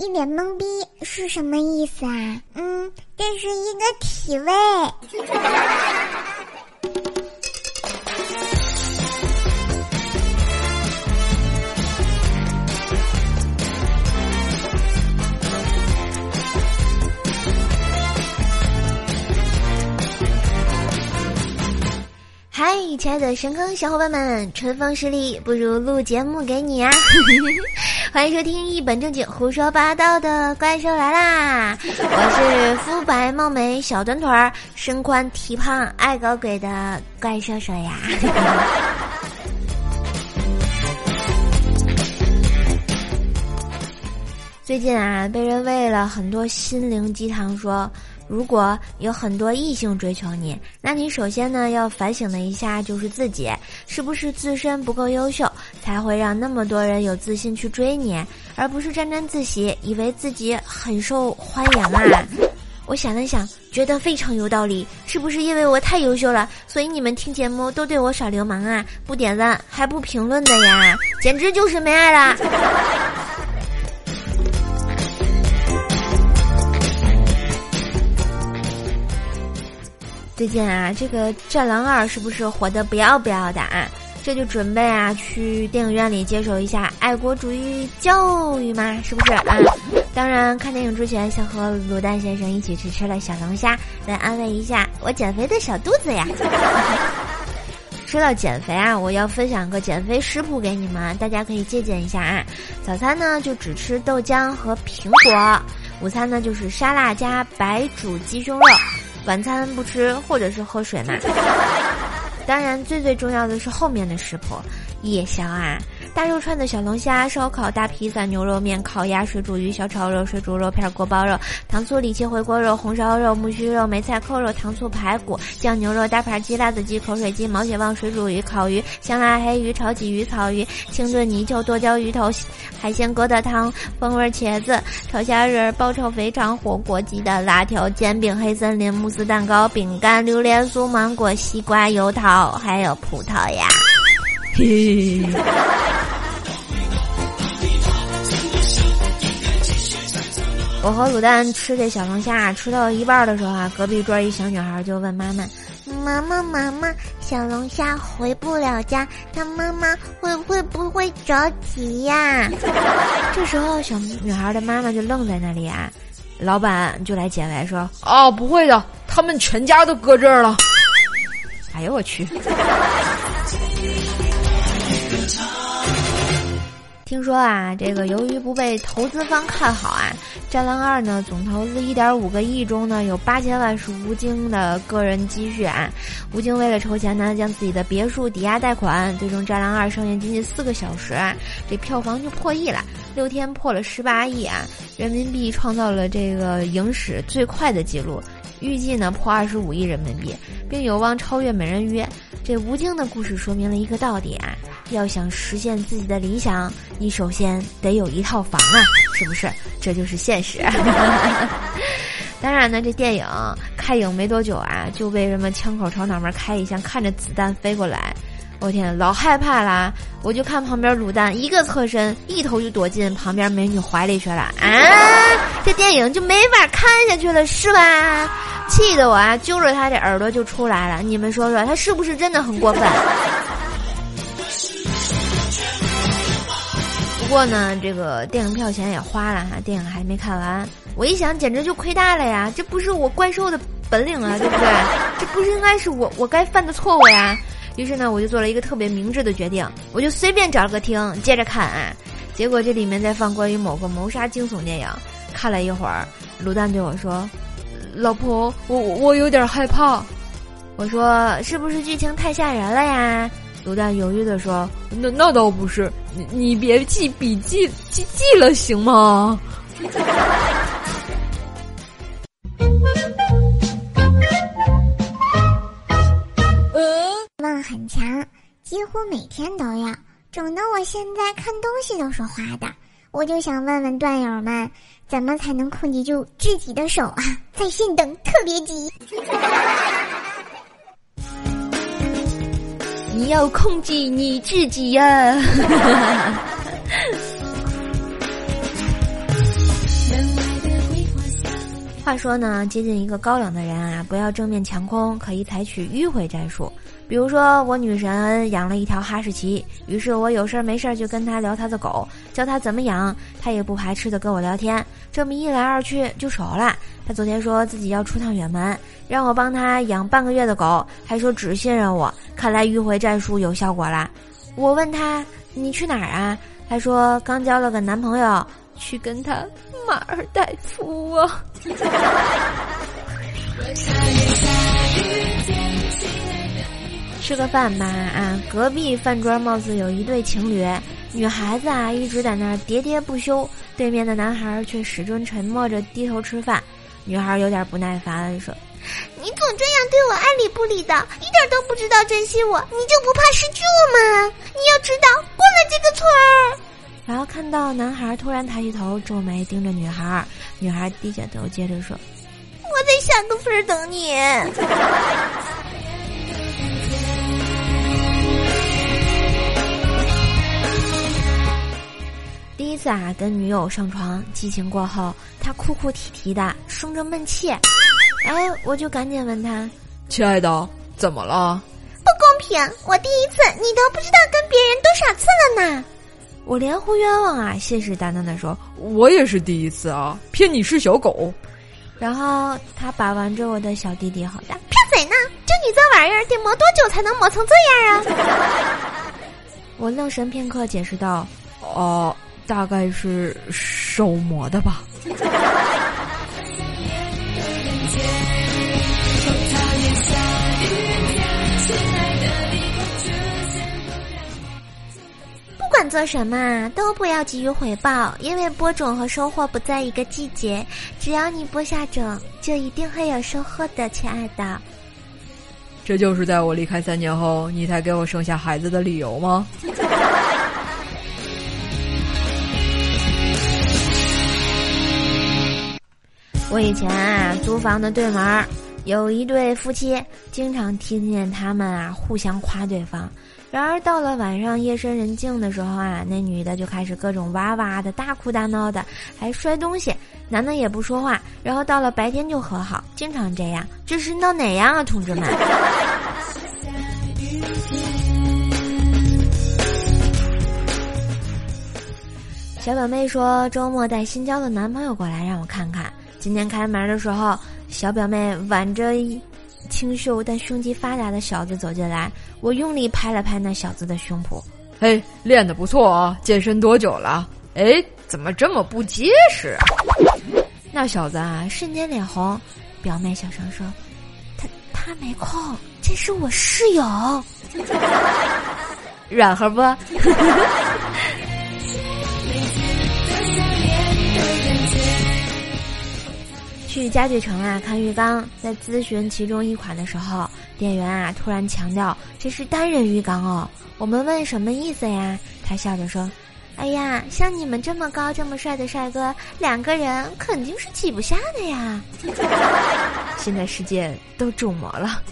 一脸懵逼是什么意思啊？嗯，这是一个体位。嗨，亲爱的神坑小伙伴们，春风十里不如录节目给你啊！欢迎收听一本正经胡说八道的怪兽来啦！我是肤白貌美、小短腿儿、身宽体胖、爱搞鬼的怪兽兽呀！最近啊，被人喂了很多心灵鸡汤，说。如果有很多异性追求你，那你首先呢要反省的一下，就是自己是不是自身不够优秀，才会让那么多人有自信去追你，而不是沾沾自喜，以为自己很受欢迎啊！我想了想，觉得非常有道理，是不是因为我太优秀了，所以你们听节目都对我耍流氓啊？不点赞还不评论的呀，简直就是没爱了！最近啊，这个《战狼二》是不是火的不要不要的啊？这就准备啊去电影院里接受一下爱国主义教育嘛，是不是啊？当然，看电影之前先和卤蛋先生一起去吃了小龙虾，来安慰一下我减肥的小肚子呀。说到减肥啊，我要分享个减肥食谱给你们，大家可以借鉴一下啊。早餐呢就只吃豆浆和苹果，午餐呢就是沙拉加白煮鸡胸肉。晚餐不吃，或者是喝水嘛。当然，最最重要的是后面的食谱，夜宵啊。大肉串的小龙虾、烧烤、大披萨、牛肉面、烤鸭、水煮鱼、小炒肉、水煮肉片、锅包肉、糖醋里脊回锅肉、红烧肉、木须肉、梅菜扣肉、糖醋排骨、酱牛肉、大盘鸡、辣子鸡、口水鸡、毛血旺、水煮鱼、烤鱼、香辣黑鱼、炒鲫鱼、草鱼、清炖泥鳅、剁椒鱼头、海鲜疙瘩汤、风味茄子、炒虾仁、爆炒肥肠、火锅鸡的、辣条、煎饼、黑森林、慕斯蛋糕、饼干、榴莲酥、芒果、西瓜、油桃，还有葡萄呀。嘿。我和卤蛋吃这小龙虾，吃到一半的时候啊，隔壁桌一小女孩就问妈妈：“妈妈，妈妈，小龙虾回不了家，它妈妈会会不会着急呀？” 这时候小女孩的妈妈就愣在那里啊，老板就来解围说：“哦，不会的，他们全家都搁这儿了。”哎呦我去！听说啊，这个由于不被投资方看好啊，《战狼二》呢总投资一点五个亿中呢，有八千万是吴京的个人积蓄啊。吴京为了筹钱呢，将自己的别墅抵押贷款，最终《战狼二》上映仅仅四个小时啊，这票房就破亿了，六天破了十八亿啊，人民币创造了这个影史最快的记录，预计呢破二十五亿人民币，并有望超越《美人鱼》。这吴京的故事说明了一个道理啊，要想实现自己的理想，你首先得有一套房啊，是不是？这就是现实。当然呢，这电影开影没多久啊，就被什么枪口朝脑门开一枪，看着子弹飞过来，我天，老害怕啦！我就看旁边卤蛋一个侧身，一头就躲进旁边美女怀里去了啊！这电影就没法看下去了，是吧？气得我啊，揪着他这耳朵就出来了。你们说说，他是不是真的很过分？不过呢，这个电影票钱也花了哈，电影还没看完。我一想，简直就亏大了呀！这不是我怪兽的本领啊，对不对？这不是应该是我我该犯的错误呀？于是呢，我就做了一个特别明智的决定，我就随便找了个厅接着看啊。结果这里面在放关于某个谋杀惊悚电影，看了一会儿，卤蛋对我说。老婆，我我有点害怕。我说是不是剧情太吓人了呀？卤蛋犹豫的说：“那那倒不是，你你别记笔记，记记了行吗？”很强，几乎每天都要，整得我现在看东西都是花的。我就想问问段友们，怎么才能控制住自己的手啊？在线等特别急。你要控制你自己呀！话说呢，接近一个高冷的人啊，不要正面强攻，可以采取迂回战术。比如说，我女神养了一条哈士奇，于是我有事儿没事儿就跟她聊她的狗，教她怎么养，她也不排斥的跟我聊天。这么一来二去就熟了。她昨天说自己要出趟远门，让我帮她养半个月的狗，还说只信任我。看来迂回战术有效果啦。我问她你去哪儿啊？她说刚交了个男朋友，去跟他马尔代夫啊。吃个饭吧啊！隔壁饭桌貌似有一对情侣，女孩子啊一直在那儿喋喋不休，对面的男孩却始终沉默着低头吃饭。女孩有点不耐烦说：“你总这样对我爱理不理的，一点都不知道珍惜我，你就不怕失去我吗？你要知道，过了这个村儿。”然后看到男孩突然抬起头，皱眉盯着女孩，女孩低下头接着说：“我在下个村等你。”第一次啊，跟女友上床，激情过后，他哭哭啼啼的，生着闷气。哎，我就赶紧问他：“亲爱的，怎么了？”不公平！我第一次，你都不知道跟别人多少次了呢。我连呼冤枉啊，信誓旦旦的说：“我也是第一次啊，骗你是小狗。”然后他把玩着我的小弟弟，好大骗谁呢？就你这玩意儿，得磨多久才能磨成这样啊？我愣神片刻，解释道：“ 哦。”大概是手磨的吧。不管做什么，都不要急于回报，因为播种和收获不在一个季节。只要你播下种，就一定会有收获的，亲爱的。这就是在我离开三年后，你才给我生下孩子的理由吗？我以前啊，租房的对门儿有一对夫妻，经常听见他们啊互相夸对方。然而到了晚上夜深人静的时候啊，那女的就开始各种哇哇的大哭大闹的，还摔东西。男的也不说话。然后到了白天就和好，经常这样。这是闹哪样啊，同志们？小表妹说周末带新交的男朋友过来，让我看看。今天开门的时候，小表妹挽着清秀但胸肌发达的小子走进来，我用力拍了拍那小子的胸脯。嘿，练得不错啊！健身多久了？哎，怎么这么不结实啊？那小子啊，瞬间脸红。表妹小声说：“他他没空，这是我室友。软和不？”去家具城啊看浴缸，在咨询其中一款的时候，店员啊突然强调这是单人浴缸哦。我们问什么意思呀？他笑着说：“哎呀，像你们这么高这么帅的帅哥，两个人肯定是挤不下的呀。”现在世界都肿么了。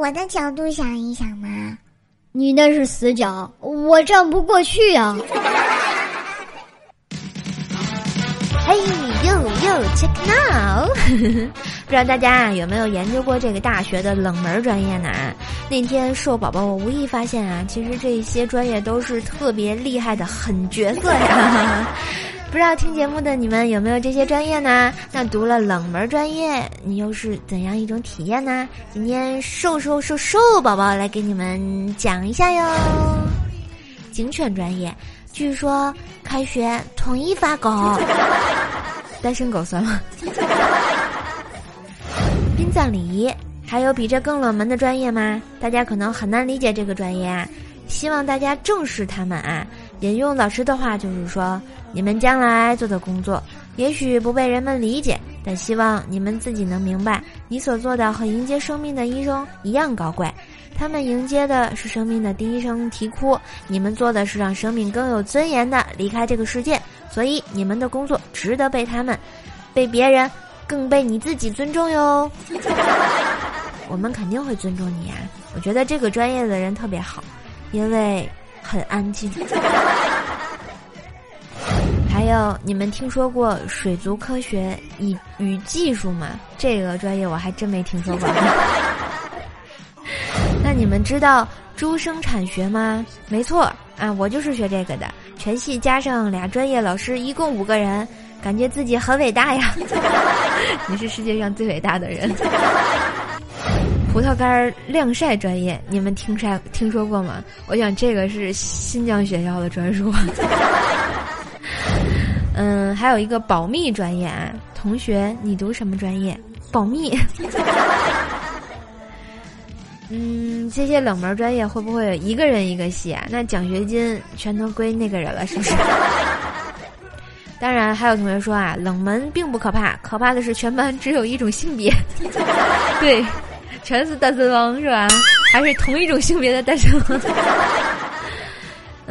我的角度想一想嘛，你那是死角，我站不过去呀。嘿 呦呦，check now！不知道大家有没有研究过这个大学的冷门专业呢？那天瘦宝宝，我无意发现啊，其实这些专业都是特别厉害的狠角色呀。不知道听节目的你们有没有这些专业呢？那读了冷门专业，你又是怎样一种体验呢？今天瘦瘦瘦瘦宝宝来给你们讲一下哟。警犬专业，据说开学统一发狗，单身狗算吗？殡葬礼仪，还有比这更冷门的专业吗？大家可能很难理解这个专业啊，希望大家正视他们啊。引用老师的话，就是说，你们将来做的工作，也许不被人们理解，但希望你们自己能明白，你所做的和迎接生命的医生一样高贵。他们迎接的是生命的第一声啼哭，你们做的是让生命更有尊严的离开这个世界。所以，你们的工作值得被他们、被别人、更被你自己尊重哟。我们肯定会尊重你啊。我觉得这个专业的人特别好，因为很安静。还有，你们听说过水族科学与与技术吗？这个专业我还真没听说过。那你们知道猪生产学吗？没错啊，我就是学这个的。全系加上俩专业老师，一共五个人，感觉自己很伟大呀。你是世界上最伟大的人。葡萄干晾晒专业，你们听晒听说过吗？我想这个是新疆学校的专属。嗯，还有一个保密专业啊，同学，你读什么专业？保密。嗯，这些冷门专业会不会一个人一个系啊？那奖学金全都归那个人了，是不是？当然，还有同学说啊，冷门并不可怕，可怕的是全班只有一种性别。对，全是单身汪是吧？还是同一种性别的单身汪？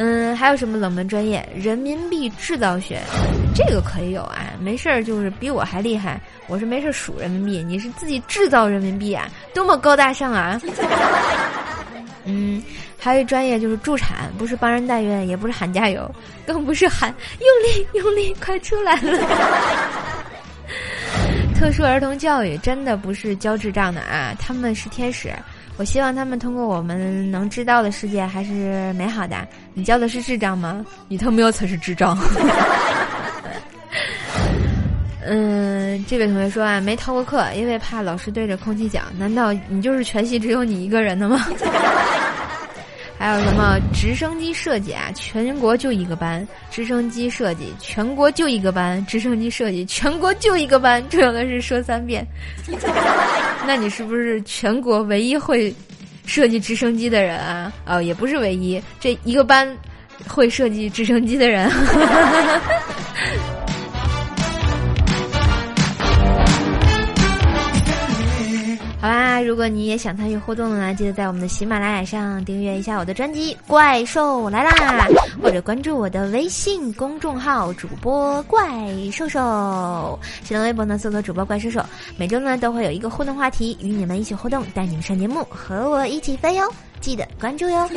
嗯，还有什么冷门专业？人民币制造学，这个可以有啊，没事儿就是比我还厉害。我是没事数人民币，你是自己制造人民币啊，多么高大上啊！嗯，还有一专业就是助产，不是帮人代孕，也不是喊加油，更不是喊用力用力，快出来了。特殊儿童教育真的不是教智障的啊，他们是天使。我希望他们通过我们能知道的世界还是美好的。你教的是智障吗？你他喵才是智障。嗯，这位同学说啊，没逃过课，因为怕老师对着空气讲。难道你就是全系只有你一个人的吗？还有什么直升机设计啊？全国就一个班，直升机设计，全国就一个班，直升机设计，全国就一个班。重要的是说三遍。那你是不是全国唯一会设计直升机的人啊？哦，也不是唯一，这一个班会设计直升机的人。好啦，如果你也想参与互动呢，记得在我们的喜马拉雅上订阅一下我的专辑《怪兽来啦》，或者关注我的微信公众号主播怪兽兽，新浪微博呢搜索主播怪兽兽，每周呢都会有一个互动话题，与你们一起互动，带你们上节目，和我一起飞哟，记得关注哟。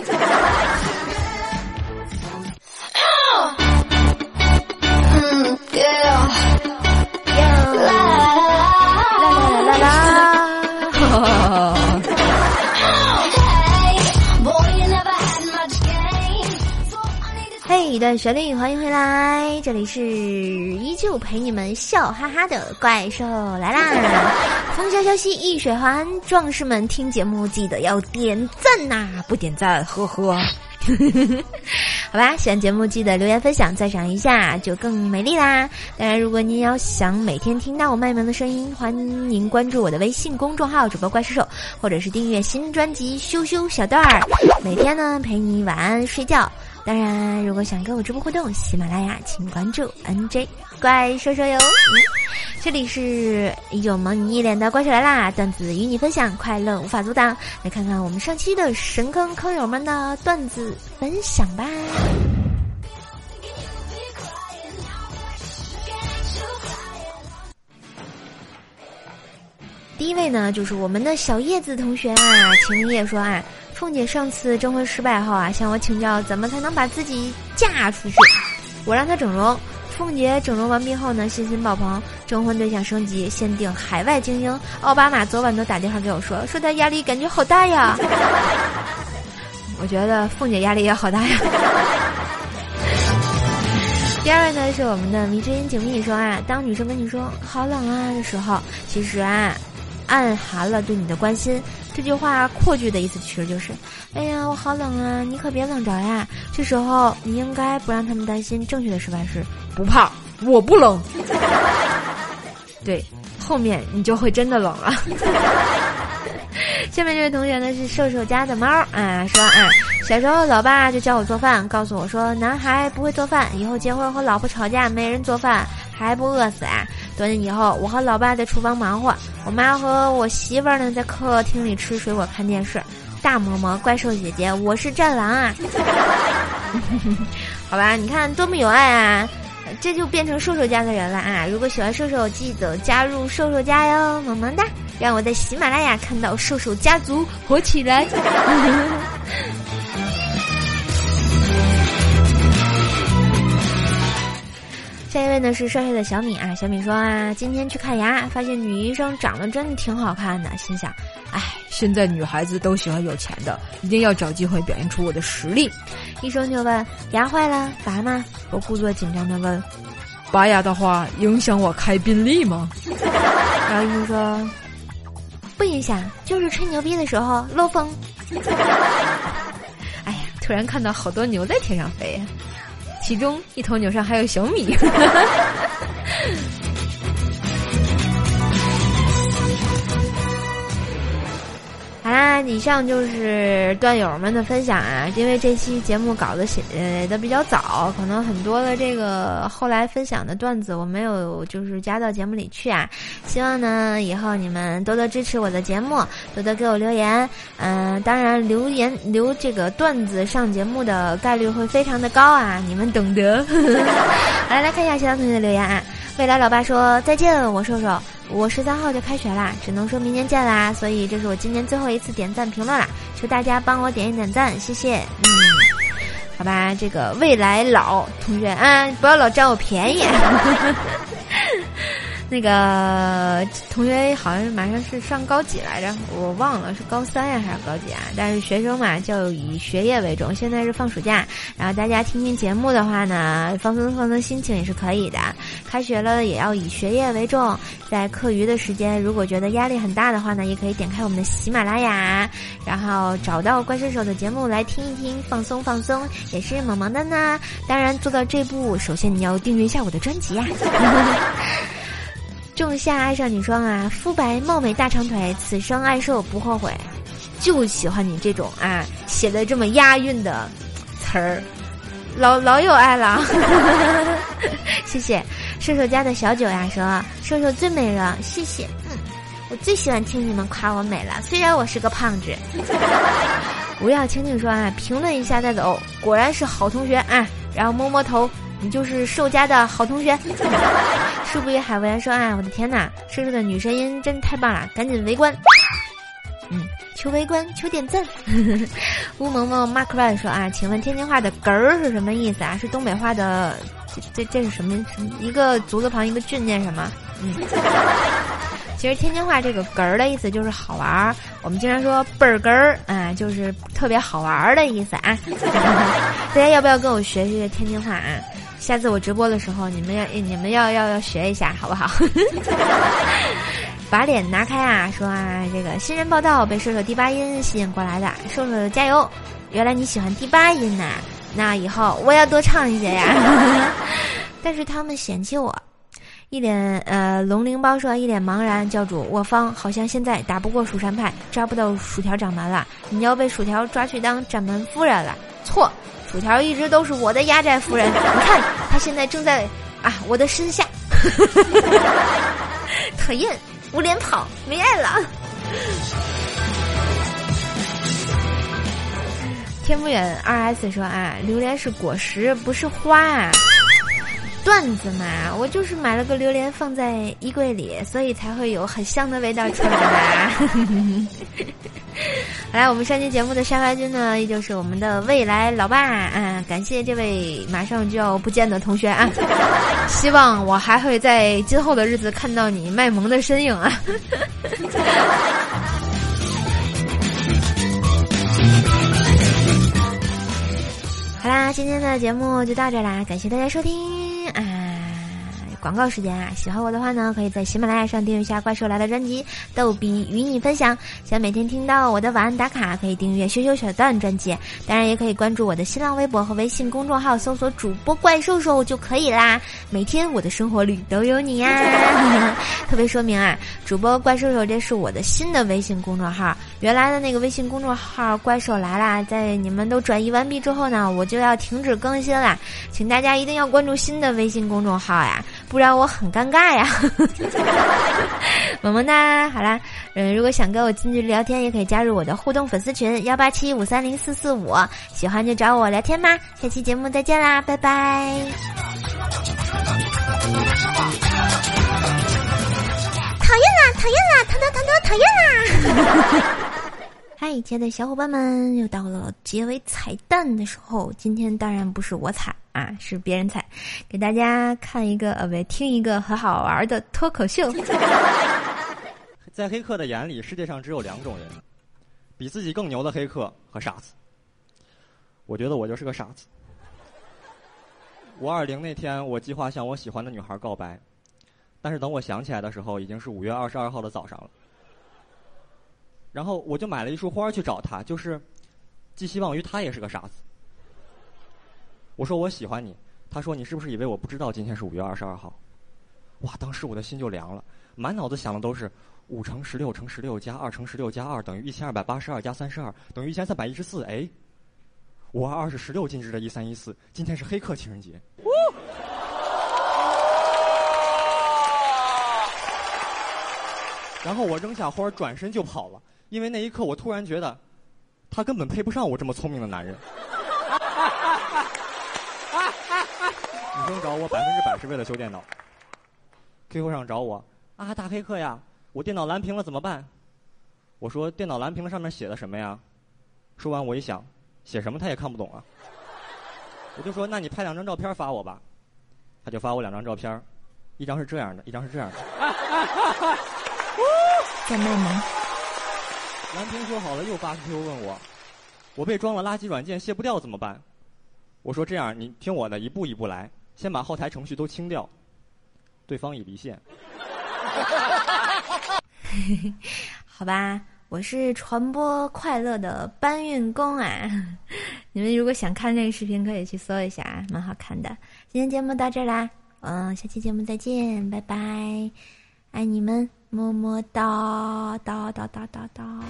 嘿，一段旋律，欢迎回来，这里是依旧陪你们笑哈哈的怪兽来啦！风萧萧兮易水寒，壮士们听节目记得要点赞呐，不点赞呵呵。好吧，喜欢节目记得留言分享，赞赏一下就更美丽啦。当然，如果您要想每天听到我卖萌的声音，欢迎关注我的微信公众号主播怪兽兽，或者是订阅新专辑羞羞小段儿，每天呢陪你晚安睡觉。当然，如果想跟我直播互动，喜马拉雅请关注 NJ 怪兽兽哟。这里是依旧萌你一脸的怪兽来啦，段子与你分享，快乐无法阻挡。来看看我们上期的神坑坑友们的段子分享吧。第一位呢，就是我们的小叶子同学啊，晴叶说啊。凤姐上次征婚失败后啊，向我请教怎么才能把自己嫁出去。我让她整容，凤姐整容完毕后呢，信心爆棚，征婚对象升级，限定海外精英。奥巴马昨晚都打电话给我说，说他压力感觉好大呀。我觉得凤姐压力也好大呀。第二位呢是我们的迷之音景蜜说啊，当女生跟你说好冷啊的时候，其实啊，暗含了对你的关心。这句话扩句的意思其实就是，哎呀，我好冷啊，你可别冷着呀。这时候你应该不让他们担心，正确的示范是不怕，我不冷。对，后面你就会真的冷了。下面这位同学呢是瘦瘦家的猫啊，说啊，小时候老爸就教我做饭，告诉我说，男孩不会做饭，以后结婚和老婆吵架没人做饭，还不饿死啊。多年以后，我和老爸在厨房忙活，我妈和我媳妇儿呢在客厅里吃水果看电视。大嬷嬷，怪兽姐姐，我是战狼啊！好吧，你看多么有爱啊！这就变成瘦瘦家的人了啊！如果喜欢瘦瘦，记得加入瘦瘦家哟，萌萌哒。让我在喜马拉雅看到瘦瘦家族火起来。下一位呢是帅帅的小米啊，小米说啊，今天去看牙，发现女医生长得真的挺好看的，心想，哎，现在女孩子都喜欢有钱的，一定要找机会表现出我的实力。医生就问牙坏了拔吗？我故作紧张的问，拔牙的话影响我开宾利吗？然后医生说，不影响，就是吹牛逼的时候漏风。哎呀，突然看到好多牛在天上飞。其中一头牛上还有小米。啦，以上就是段友们的分享啊。因为这期节目稿子写的比较早，可能很多的这个后来分享的段子我没有就是加到节目里去啊。希望呢以后你们多多支持我的节目，多多给我留言。嗯，当然留言留这个段子上节目的概率会非常的高啊，你们懂得。来来看一下其他同学的留言啊。未来老爸说再见，我瘦瘦。我十三号就开学啦，只能说明年见啦。所以这是我今年最后一次点赞评论啦，求大家帮我点一点赞，谢谢。嗯，好吧，这个未来老同学啊，不要老占我便宜。那个同学好像马上是上高几来着，我忘了是高三呀还是高几啊？但是学生嘛，就以学业为重。现在是放暑假，然后大家听听节目的话呢，放松放松心情也是可以的。开学了也要以学业为重，在课余的时间，如果觉得压力很大的话呢，也可以点开我们的喜马拉雅，然后找到怪兽手的节目来听一听，放松放松，也是萌萌的呢。当然做到这步，首先你要订阅一下我的专辑呀。仲夏爱上女双啊，肤白貌美大长腿，此生爱瘦不后悔，就喜欢你这种啊写的这么押韵的词儿，老老有爱了，谢谢瘦瘦家的小九呀，说瘦瘦最美了，谢谢，嗯，我最喜欢听你们夸我美了，虽然我是个胖子。不要轻轻说啊，评论一下再走，果然是好同学啊，然后摸摸头。你就是瘦家的好同学，树不语海文说啊，我的天哪，瘦瘦的女声音真太棒了，赶紧围观，嗯，求围观，求点赞。乌萌萌 Mark Ryan 说啊，请问天津话的“哏儿”是什么意思啊？是东北话的，这这这是什么？一个足字旁一个俊念什么？嗯，其实天津话这个“哏儿”的意思就是好玩儿，我们经常说倍儿哏儿啊，就是特别好玩儿的意思啊。大家要不要跟我学学天津话啊？下次我直播的时候，你们要你们要要要学一下，好不好？把脸拿开啊！说啊，这个新人报道被瘦瘦第八音吸引过来的，瘦瘦加油！原来你喜欢第八音呐，那以后我要多唱一些呀。但是他们嫌弃我，一脸呃龙鳞包说一脸茫然，教主我方好像现在打不过蜀山派，抓不到薯条掌门了，你要被薯条抓去当掌门夫人了？错。薯条一直都是我的压寨夫人，你看他现在正在啊我的身下，讨厌，无脸跑，没爱了。天不远二 S 说啊，榴莲是果实，不是花啊。段子嘛，我就是买了个榴莲放在衣柜里，所以才会有很香的味道出来的。来，我们上期节目的沙发君呢，依旧是我们的未来老爸啊！感谢这位马上就要不见的同学啊！希望我还会在今后的日子看到你卖萌的身影啊！好啦，今天的节目就到这啦，感谢大家收听。广告时间啊！喜欢我的话呢，可以在喜马拉雅上订阅一下《怪兽来了》专辑，逗比与你分享。想每天听到我的晚安打卡，可以订阅羞羞小段专辑。当然，也可以关注我的新浪微博和微信公众号，搜索主播怪兽兽就可以啦。每天我的生活里都有你呀！特别说明啊，主播怪兽兽这是我的新的微信公众号，原来的那个微信公众号怪兽来啦，在你们都转移完毕之后呢，我就要停止更新啦，请大家一定要关注新的微信公众号呀。不然我很尴尬呀，萌萌哒，好啦，嗯，如果想跟我近距离聊天，也可以加入我的互动粉丝群幺八七五三零四四五，喜欢就找我聊天吧。下期节目再见啦，拜拜。讨厌啦，讨厌啦，讨讨讨讨讨厌啦！嗨，亲爱的小伙伴们，又到了结尾彩蛋的时候。今天当然不是我彩啊，是别人踩，给大家看一个呃，不，听一个很好玩的脱口秀。在黑客的眼里，世界上只有两种人：比自己更牛的黑客和傻子。我觉得我就是个傻子。五二零那天，我计划向我喜欢的女孩告白，但是等我想起来的时候，已经是五月二十二号的早上了。然后我就买了一束花去找她，就是寄希望于她也是个傻子。我说我喜欢你，他说你是不是以为我不知道今天是五月二十二号？哇，当时我的心就凉了，满脑子想的都是五乘十六乘十六加二乘十六加二等于一千二百八十二加三十二等于一千三百一十四。哎，五二二是十六进制的一三一四，今天是黑客情人节。然后我扔下花，转身就跑了。因为那一刻，我突然觉得，他根本配不上我这么聪明的男人。生找我百分之百是为了修电脑，QQ 上找我啊，大黑客呀，我电脑蓝屏了怎么办？我说电脑蓝屏了上面写的什么呀？说完我一想，写什么他也看不懂啊。我就说那你拍两张照片发我吧，他就发我两张照片，一张是这样的，一张是这样的。在卖萌。蓝屏修好了，又发 QQ 问我，我被装了垃圾软件卸不掉怎么办？我说这样，你听我的，一步一步来，先把后台程序都清掉。对方已离线。好吧，我是传播快乐的搬运工啊！你们如果想看这个视频，可以去搜一下啊，蛮好看的。今天节目到这儿啦，嗯，下期节目再见，拜拜，爱你们。么么哒哒哒哒哒哒。